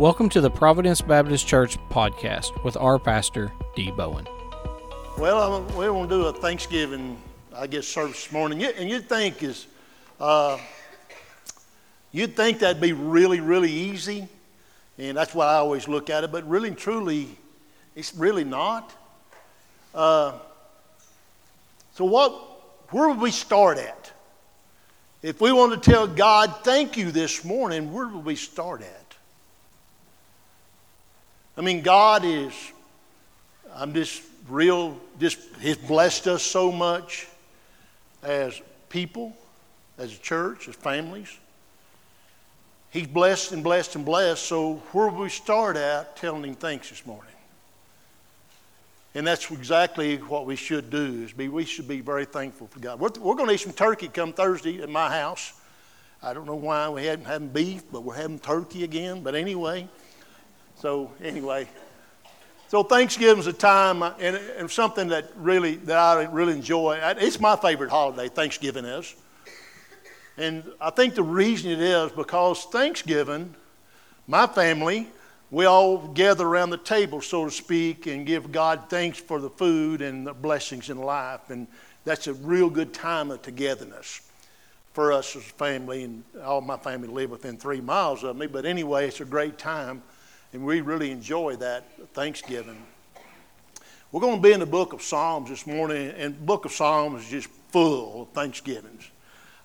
Welcome to the Providence Baptist Church podcast with our pastor, Dee Bowen. Well, I'm, we want to do a Thanksgiving, I guess, service this morning. And you'd think is, uh, you'd think that'd be really, really easy, and that's why I always look at it. But really and truly, it's really not. Uh, so, what? Where would we start at? If we want to tell God thank you this morning, where would we start at? I mean, God is, I'm just real, just, He's blessed us so much as people, as a church, as families. He's blessed and blessed and blessed, so where we start at telling Him thanks this morning? And that's exactly what we should do. Is be we should be very thankful for God. We're, we're going to eat some turkey come Thursday at my house. I don't know why we hadn't had beef, but we're having turkey again. But anyway, so anyway, so Thanksgiving's a time uh, and, and something that really that I really enjoy. It's my favorite holiday. Thanksgiving is, and I think the reason it is because Thanksgiving, my family we all gather around the table, so to speak, and give God thanks for the food and the blessings in life. And that's a real good time of togetherness for us as a family. And all my family live within three miles of me. But anyway, it's a great time, and we really enjoy that Thanksgiving. We're going to be in the book of Psalms this morning, and the book of Psalms is just full of Thanksgivings.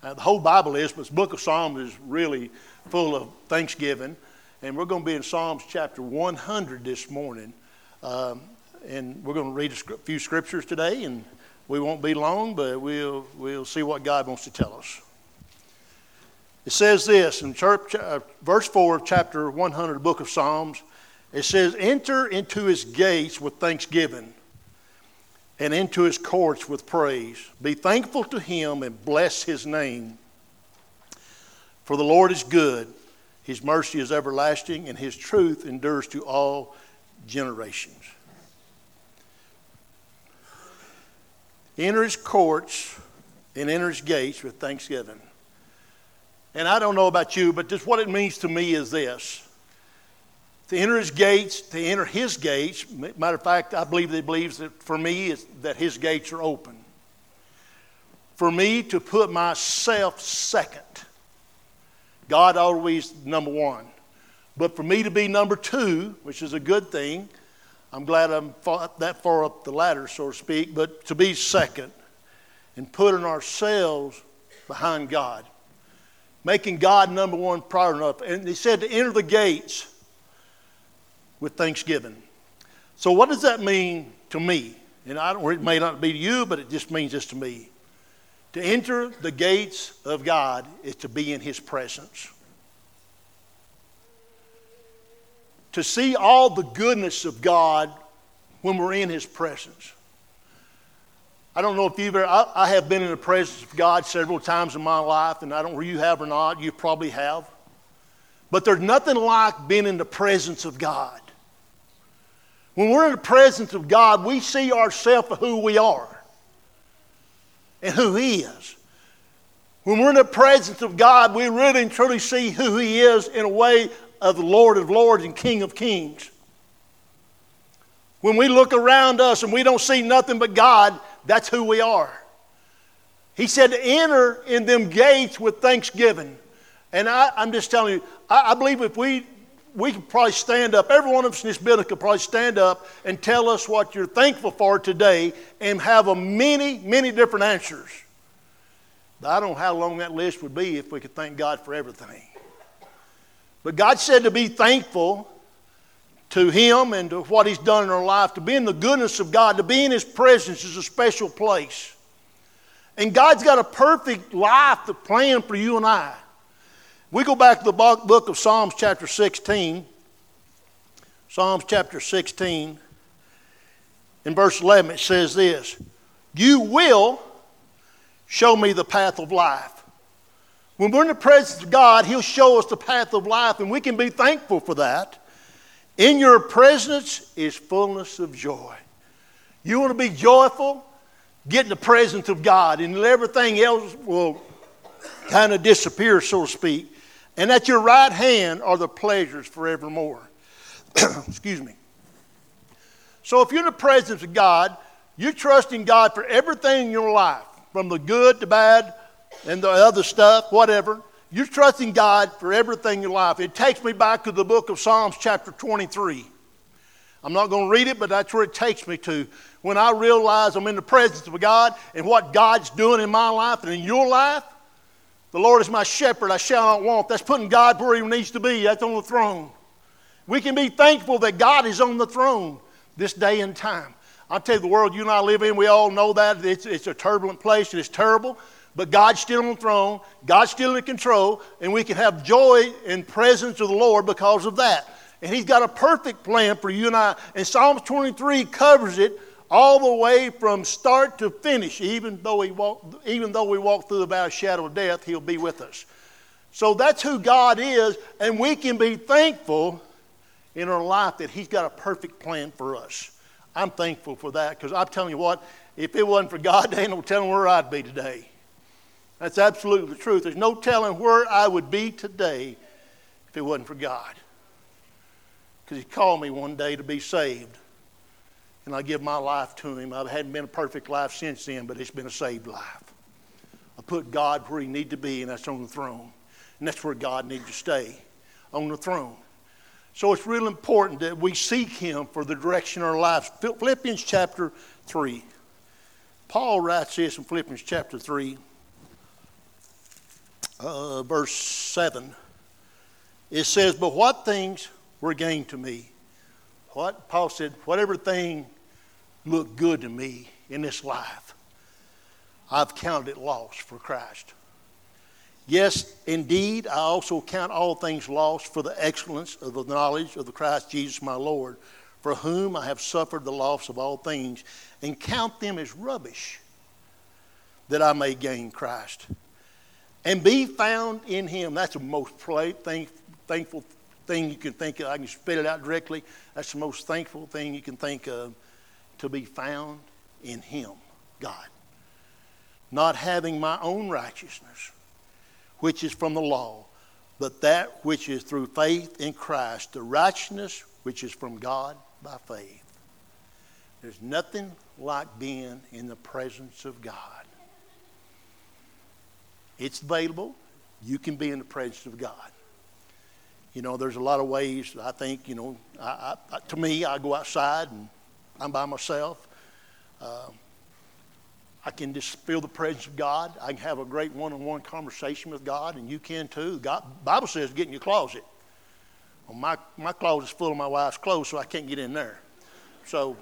Uh, the whole Bible is, but the book of Psalms is really full of Thanksgiving. And we're going to be in Psalms chapter 100 this morning. Um, and we're going to read a few scriptures today, and we won't be long, but we'll, we'll see what God wants to tell us. It says this in church, uh, verse 4 of chapter 100, book of Psalms. It says, Enter into his gates with thanksgiving and into his courts with praise. Be thankful to him and bless his name. For the Lord is good his mercy is everlasting, and His truth endures to all generations. Enter His courts and enter His gates with thanksgiving. And I don't know about you, but just what it means to me is this. To enter his gates, to enter his gates, matter of fact, I believe that he believes that for me is that his gates are open. For me to put myself second God always number one. But for me to be number two, which is a good thing, I'm glad I'm that far up the ladder, so to speak, but to be second and putting ourselves behind God, making God number one prior enough. And he said to enter the gates with thanksgiving. So, what does that mean to me? And I don't, it may not be to you, but it just means this to me. To enter the gates of God is to be in His presence. To see all the goodness of God when we're in His presence. I don't know if you've ever, I, I have been in the presence of God several times in my life, and I don't know you have or not, you probably have. But there's nothing like being in the presence of God. When we're in the presence of God, we see ourselves for who we are and who He is. When we're in the presence of God, we really and truly see who He is in a way of the Lord of Lords and King of Kings. When we look around us and we don't see nothing but God, that's who we are. He said enter in them gates with thanksgiving. And I, am just telling you, I, I believe if we we could probably stand up, every one of us in this building could probably stand up and tell us what you're thankful for today and have a many, many different answers. But I don't know how long that list would be if we could thank God for everything. But God said to be thankful to Him and to what He's done in our life, to be in the goodness of God, to be in His presence is a special place. And God's got a perfect life to plan for you and I. We go back to the book of Psalms, chapter 16. Psalms, chapter 16. In verse 11, it says this You will show me the path of life. When we're in the presence of God, He'll show us the path of life, and we can be thankful for that. In your presence is fullness of joy. You want to be joyful? Get in the presence of God, and everything else will kind of disappear, so to speak And at your right hand are the pleasures forevermore. Excuse me. So if you're in the presence of God, you're trusting God for everything in your life, from the good to bad and the other stuff, whatever. You're trusting God for everything in your life. It takes me back to the book of Psalms, chapter 23. I'm not going to read it, but that's where it takes me to. When I realize I'm in the presence of God and what God's doing in my life and in your life, the Lord is my shepherd, I shall not want. That's putting God where He needs to be. That's on the throne. We can be thankful that God is on the throne this day and time. I tell you, the world you and I live in, we all know that. It's, it's a turbulent place and it's terrible. But God's still on the throne, God's still in control, and we can have joy and presence of the Lord because of that. And He's got a perfect plan for you and I. And Psalms 23 covers it all the way from start to finish. Even though, he walk, even though we walk through the valley of shadow of death, He'll be with us. So that's who God is, and we can be thankful in our life that He's got a perfect plan for us. I'm thankful for that because I'm telling you what, if it wasn't for God, there ain't no telling where I'd be today. That's absolutely the truth. There's no telling where I would be today if it wasn't for God. Because He called me one day to be saved. And I give my life to Him. I hadn't been a perfect life since then, but it's been a saved life. I put God where He needs to be, and that's on the throne. And that's where God needs to stay, on the throne. So it's real important that we seek Him for the direction of our lives. Philippians chapter 3. Paul writes this in Philippians chapter 3 uh, verse 7, it says, But what things were gained to me? What? Paul said, Whatever thing looked good to me in this life, I've counted it lost for Christ. Yes, indeed, I also count all things lost for the excellence of the knowledge of the Christ Jesus my Lord, for whom I have suffered the loss of all things, and count them as rubbish, that I may gain Christ and be found in him. That's the most thank, thankful thing you can think of. I can spit it out directly. That's the most thankful thing you can think of to be found in him, God. Not having my own righteousness, which is from the law, but that which is through faith in Christ, the righteousness which is from God by faith. There's nothing like being in the presence of God. It's available. You can be in the presence of God. You know, there's a lot of ways. I think, you know, I, I, to me, I go outside and I'm by myself. Uh, I can just feel the presence of God. I can have a great one-on-one conversation with God, and you can too. God, Bible says, get in your closet. Well, my my closet's full of my wife's clothes, so I can't get in there. So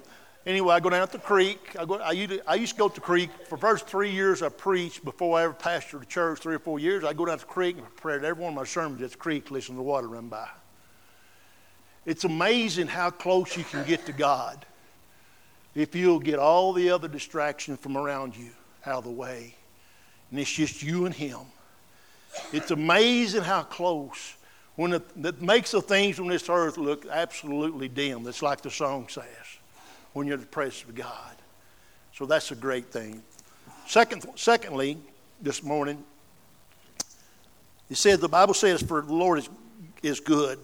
Anyway, I go down at the creek. I, go, I, used to, I used to go to the creek. For the first three years I preached before I ever pastored a church, three or four years, I go down to the creek and prepared every one of my sermons at the creek, listen to the water run by. It's amazing how close you can get to God if you'll get all the other distractions from around you out of the way. And it's just you and Him. It's amazing how close when it, that makes the things on this earth look absolutely dim. It's like the song says when you're in the presence of God. So that's a great thing. Second, secondly, this morning, it says the Bible says, "For the Lord is, is good."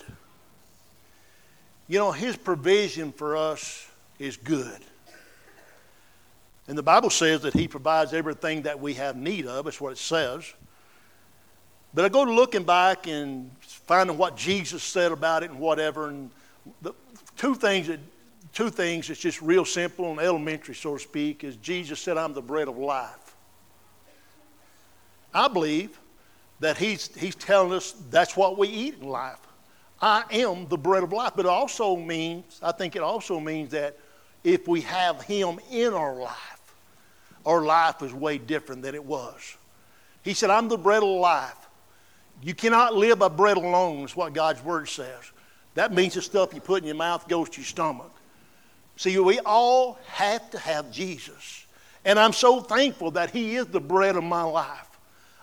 You know, His provision for us is good. And the Bible says that He provides everything that we have need of. That's what it says. But I go to looking back and finding what Jesus said about it and whatever, and the two things that two things. It's just real simple and elementary, so to speak, is Jesus said, I'm the bread of life. I believe that he's, he's telling us that's what we eat in life. I am the bread of life. But it also means, I think it also means that if we have him in our life, our life is way different than it was. He said, I'm the bread of life. You cannot live by bread alone, is what God's word says. That means the stuff you put in your mouth goes to your stomach. See, we all have to have Jesus. And I'm so thankful that He is the bread of my life.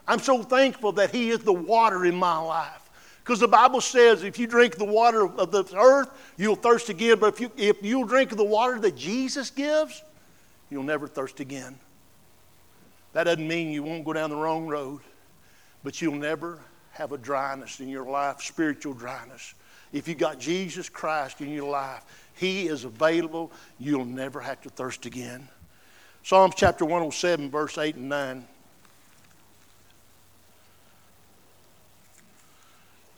I'm so thankful that He is the water in my life. Because the Bible says if you drink the water of the earth, you'll thirst again. But if, you, if you'll drink the water that Jesus gives, you'll never thirst again. That doesn't mean you won't go down the wrong road, but you'll never have a dryness in your life, spiritual dryness, if you got Jesus Christ in your life, He is available. You'll never have to thirst again. Psalms chapter 107, verse 8 and 9.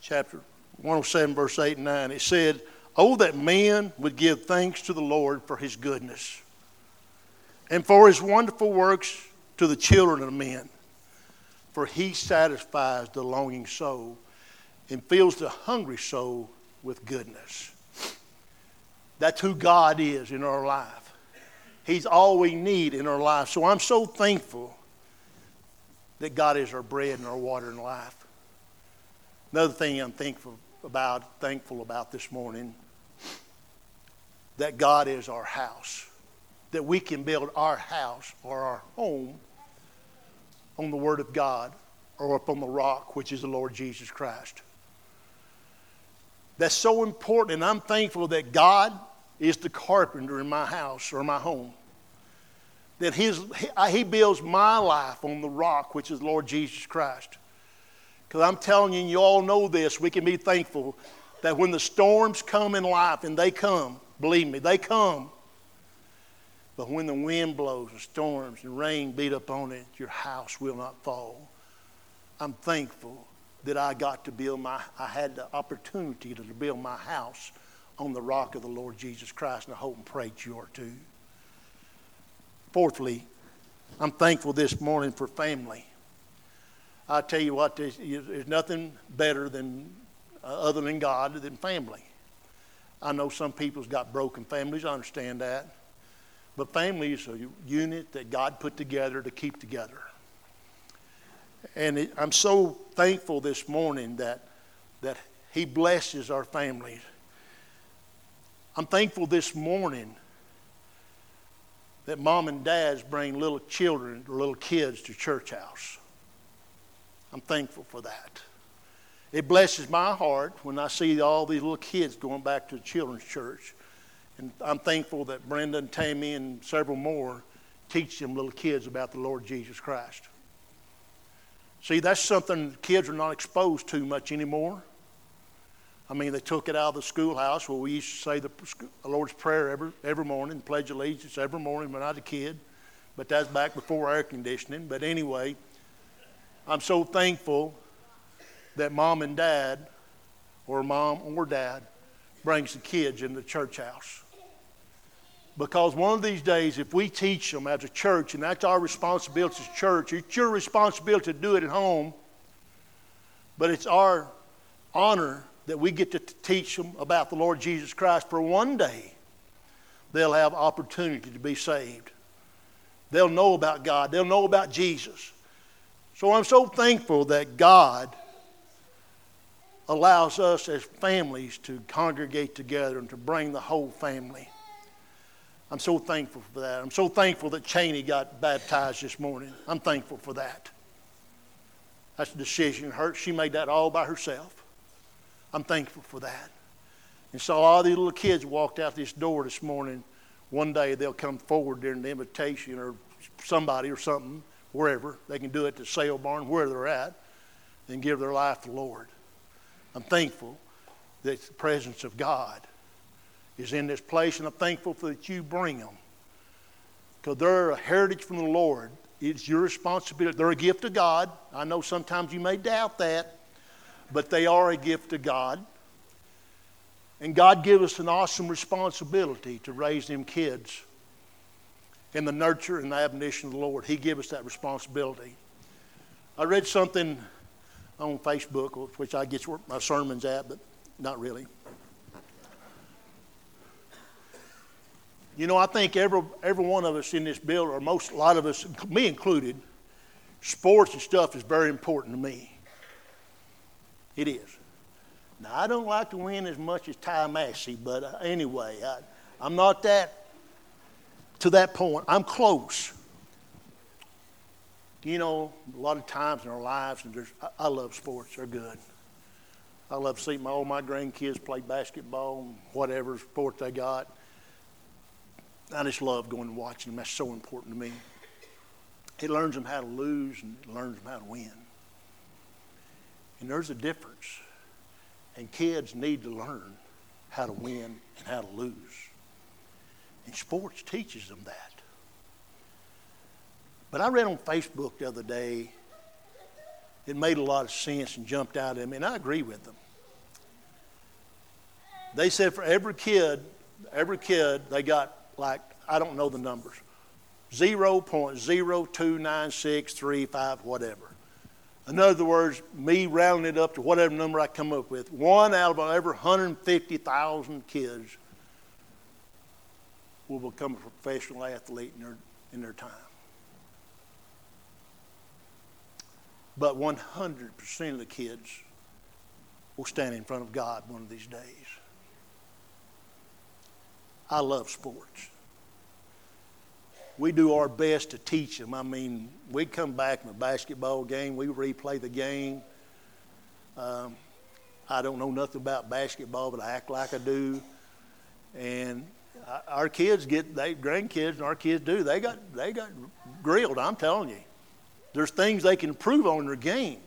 Chapter 107, verse 8 and 9. It said, Oh, that men would give thanks to the Lord for His goodness and for His wonderful works to the children of men. For He satisfies the longing soul and fills the hungry soul with goodness. That's who God is in our life. He's all we need in our life. So I'm so thankful that God is our bread and our water in life. Another thing I'm thankful about, thankful about this morning, that God is our house. That we can build our house or our home on the Word of God or up on the rock, which is the Lord Jesus Christ. That's so important, and I'm thankful that God is the carpenter in my house or my home. That his, He builds my life on the rock, which is Lord Jesus Christ. Because I'm telling you, and you all know this, we can be thankful that when the storms come in life, and they come, believe me, they come. But when the wind blows and storms and rain beat upon it, your house will not fall. I'm thankful that I got to build my, I had the opportunity to build my house on the rock of the Lord Jesus Christ, and I hope and pray that you are too. Fourthly, I'm thankful this morning for family. I tell you what, there's, there's nothing better than, uh, other than God, than family. I know some people's got broken families, I understand that. But family is a unit that God put together to keep together. And it, I'm so thankful this morning that, that He blesses our families. I'm thankful this morning that mom and dads bring little children or little kids to church house. I'm thankful for that. It blesses my heart when I see all these little kids going back to the children's church. And I'm thankful that Brenda and Tammy and several more teach them little kids about the Lord Jesus Christ. See, that's something kids are not exposed to much anymore. I mean, they took it out of the schoolhouse where we used to say the Lord's Prayer every, every morning, pledge allegiance every morning when I was a kid. But that's back before air conditioning. But anyway, I'm so thankful that mom and dad, or mom or dad, brings the kids in the church house. Because one of these days, if we teach them as a church, and that's our responsibility as a church, it's your responsibility to do it at home, but it's our honor that we get to teach them about the Lord Jesus Christ for one day they'll have opportunity to be saved. They'll know about God, they'll know about Jesus. So I'm so thankful that God allows us as families to congregate together and to bring the whole family. I'm so thankful for that. I'm so thankful that Cheney got baptized this morning. I'm thankful for that. That's a decision her. She made that all by herself. I'm thankful for that. And so all these little kids walked out this door this morning. One day they'll come forward during the invitation or somebody or something, wherever. They can do it the sale barn, where they're at, and give their life to the Lord. I'm thankful that the presence of God is in this place, and I'm thankful for that you bring them. Because they're a heritage from the Lord. It's your responsibility. They're a gift of God. I know sometimes you may doubt that, but they are a gift of God. And God gives us an awesome responsibility to raise them kids in the nurture and the admonition of the Lord. He gives us that responsibility. I read something on Facebook, which I get my sermons at, but not really. You know, I think every, every one of us in this building, or most, a lot of us, me included, sports and stuff is very important to me. It is. Now, I don't like to win as much as Ty Massey, but uh, anyway, I, I'm not that to that point. I'm close. You know, a lot of times in our lives, and there's, I, I love sports. They're good. I love seeing my, all my grandkids play basketball and whatever sport they got. I just love going and watching them. That's so important to me. It learns them how to lose and it learns them how to win. And there's a difference. And kids need to learn how to win and how to lose. And sports teaches them that. But I read on Facebook the other day, it made a lot of sense and jumped out at me, and I agree with them. They said for every kid, every kid, they got like, I don't know the numbers, 0.029635, whatever. In other words, me rounding it up to whatever number I come up with, one out of every 150,000 kids will become a professional athlete in their, in their time. But 100% of the kids will stand in front of God one of these days. I love sports. We do our best to teach them. I mean, we come back from a basketball game, we replay the game. Um, I don't know nothing about basketball, but I act like I do. And our kids get, they grandkids and our kids do. They got, they got grilled. I'm telling you, there's things they can improve on their game.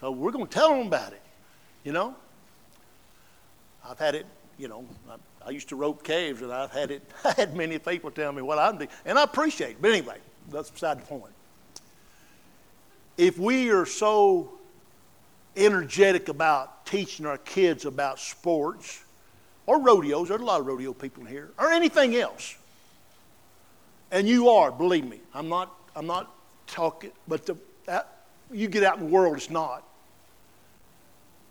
So we're going to tell them about it. You know, I've had it. You know, I, I used to rope caves, and I've had it. I had many people tell me what I'm doing, and I appreciate it. But anyway, that's beside the point. If we are so energetic about teaching our kids about sports or rodeos, there's a lot of rodeo people in here, or anything else. And you are, believe me. I'm not, I'm not talking, but the, that, you get out in the world, it's not.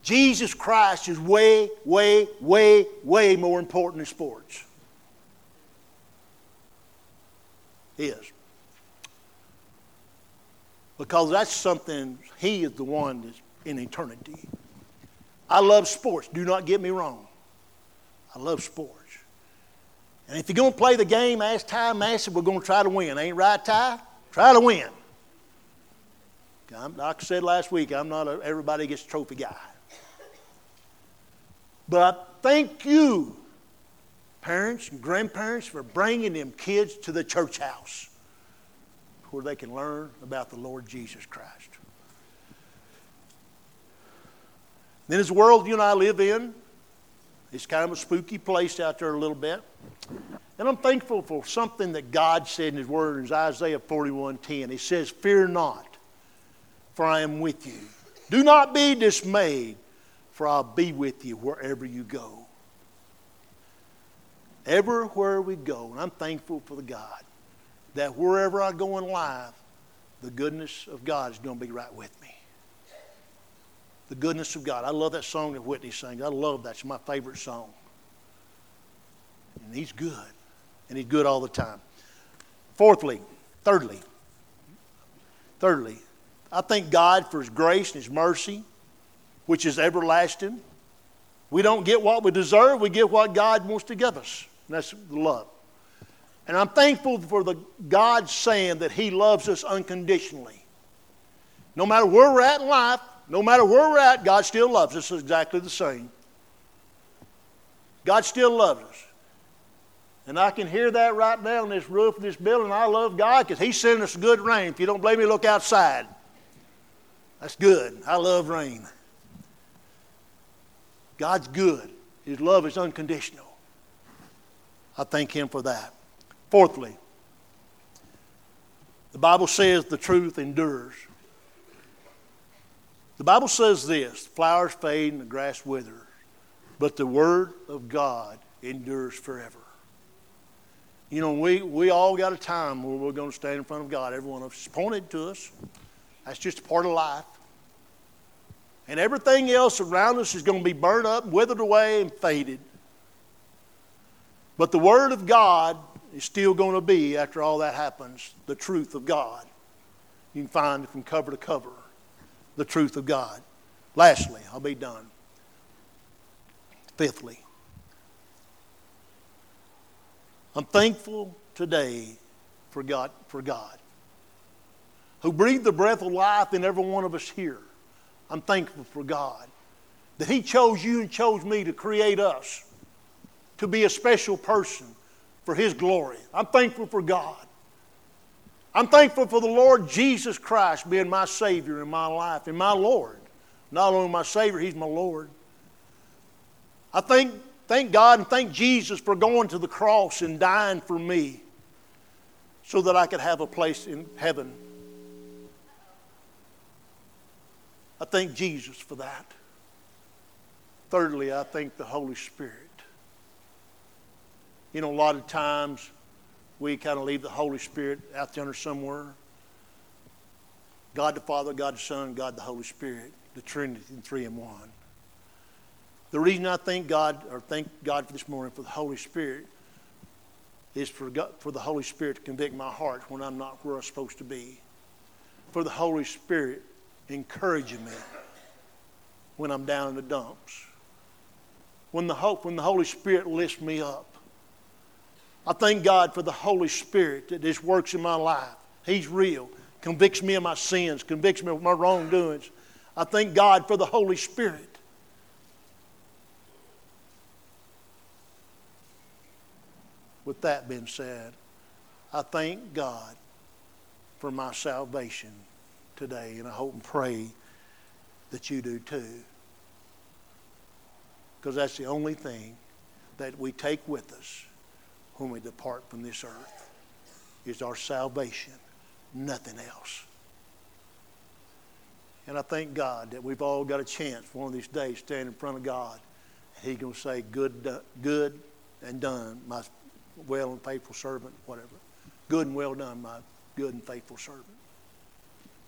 Jesus Christ is way, way, way, way more important than sports. He is. Because that's something, He is the one that's in eternity. I love sports. Do not get me wrong. I love sports. And if you're going to play the game, ask Ty Massey, we're going to try to win. Ain't right, Ty? Try to win. I'm, like I said last week, I'm not a everybody gets trophy guy. But thank you, parents and grandparents, for bringing them kids to the church house where they can learn about the Lord Jesus Christ. Then, as the world you and I live in, it's kind of a spooky place out there a little bit. And I'm thankful for something that God said in His Word in Isaiah 41:10. He says, Fear not, for I am with you. Do not be dismayed, for I'll be with you wherever you go. Everywhere we go, and I'm thankful for the God that wherever I go in life, the goodness of God is going to be right with me. The goodness of God. I love that song that Whitney sings. I love that. It's my favorite song. And He's good. And He's good all the time. Fourthly, thirdly, thirdly, I thank God for His grace and His mercy, which is everlasting. We don't get what we deserve, we get what God wants to give us. And that's love. And I'm thankful for the God saying that He loves us unconditionally. No matter where we're at in life, no matter where we're at, God still loves us exactly the same. God still loves us. And I can hear that right now on this roof of this building. I love God because He's sending us good rain. If you don't believe me, look outside. That's good. I love rain. God's good. His love is unconditional. I thank Him for that. Fourthly, the Bible says the truth endures. The Bible says this flowers fade and the grass withers, but the Word of God endures forever. You know, we, we all got a time where we're going to stand in front of God. Every one of us is pointed to us. That's just a part of life. And everything else around us is going to be burned up, withered away, and faded. But the Word of God is still going to be, after all that happens, the truth of God. You can find it from cover to cover the truth of God. Lastly, I'll be done. Fifthly, I'm thankful today for God, for God who breathed the breath of life in every one of us here. I'm thankful for God that He chose you and chose me to create us to be a special person for His glory. I'm thankful for God. I'm thankful for the Lord Jesus Christ being my Savior in my life and my Lord. Not only my Savior, He's my Lord. I thank, thank God and thank Jesus for going to the cross and dying for me so that I could have a place in heaven. I thank Jesus for that. Thirdly, I thank the Holy Spirit. You know, a lot of times we kind of leave the Holy Spirit out there somewhere. God the Father, God the Son, God the Holy Spirit, the Trinity in three in one. The reason I thank God or thank God for this morning for the Holy Spirit is for, God, for the Holy Spirit to convict my heart when I'm not where I'm supposed to be. For the Holy Spirit encouraging me when I'm down in the dumps. When the, hope, when the Holy Spirit lifts me up. I thank God for the Holy Spirit that just works in my life. He's real. Convicts me of my sins, convicts me of my wrongdoings. I thank God for the Holy Spirit. With that being said, I thank God for my salvation today, and I hope and pray that you do too. Because that's the only thing that we take with us when we depart from this earth is our salvation, nothing else. And I thank God that we've all got a chance one of these days stand in front of God. And He's going to say, good, good and done, my well and faithful servant, whatever. Good and well done, my good and faithful servant.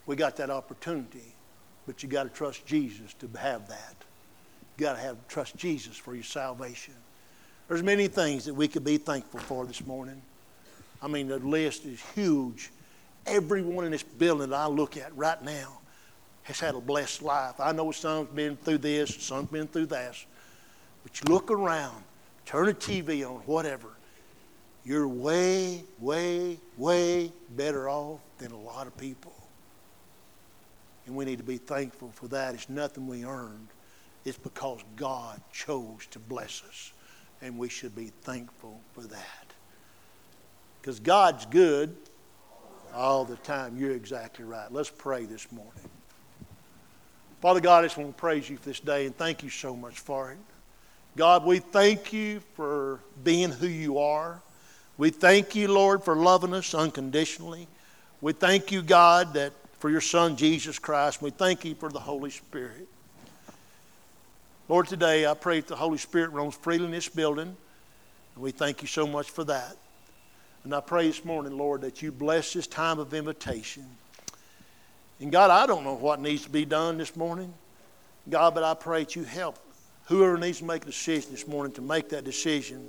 We got that opportunity, but you got to trust Jesus to have that. You got to have trust Jesus for your salvation. There's many things that we could be thankful for this morning. I mean, the list is huge. Everyone in this building that I look at right now has had a blessed life. I know some's been through this, some's been through that. But you look around, turn the TV on, whatever, you're way, way, way better off than a lot of people. And we need to be thankful for that. It's nothing we earned. It's because God chose to bless us. And we should be thankful for that. Because God's good all the time. You're exactly right. Let's pray this morning. Father God, I just want to praise you for this day and thank you so much for it. God, we thank you for being who you are. We thank you, Lord, for loving us unconditionally. We thank you, God, that for your Son, Jesus Christ. We thank you for the Holy Spirit. Lord, today I pray that the Holy Spirit roams freely in this building. And we thank you so much for that. And I pray this morning, Lord, that you bless this time of invitation. And God, I don't know what needs to be done this morning. God, but I pray that you help whoever needs to make a decision this morning to make that decision.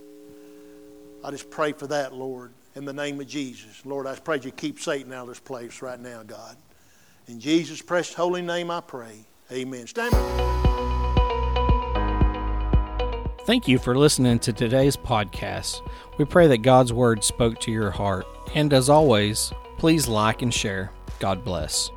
I just pray for that, Lord, in the name of Jesus. Lord, I pray you keep Satan out of this place right now, God. In Jesus' precious holy name I pray. Amen. Stand Thank you for listening to today's podcast. We pray that God's Word spoke to your heart. And as always, please like and share. God bless.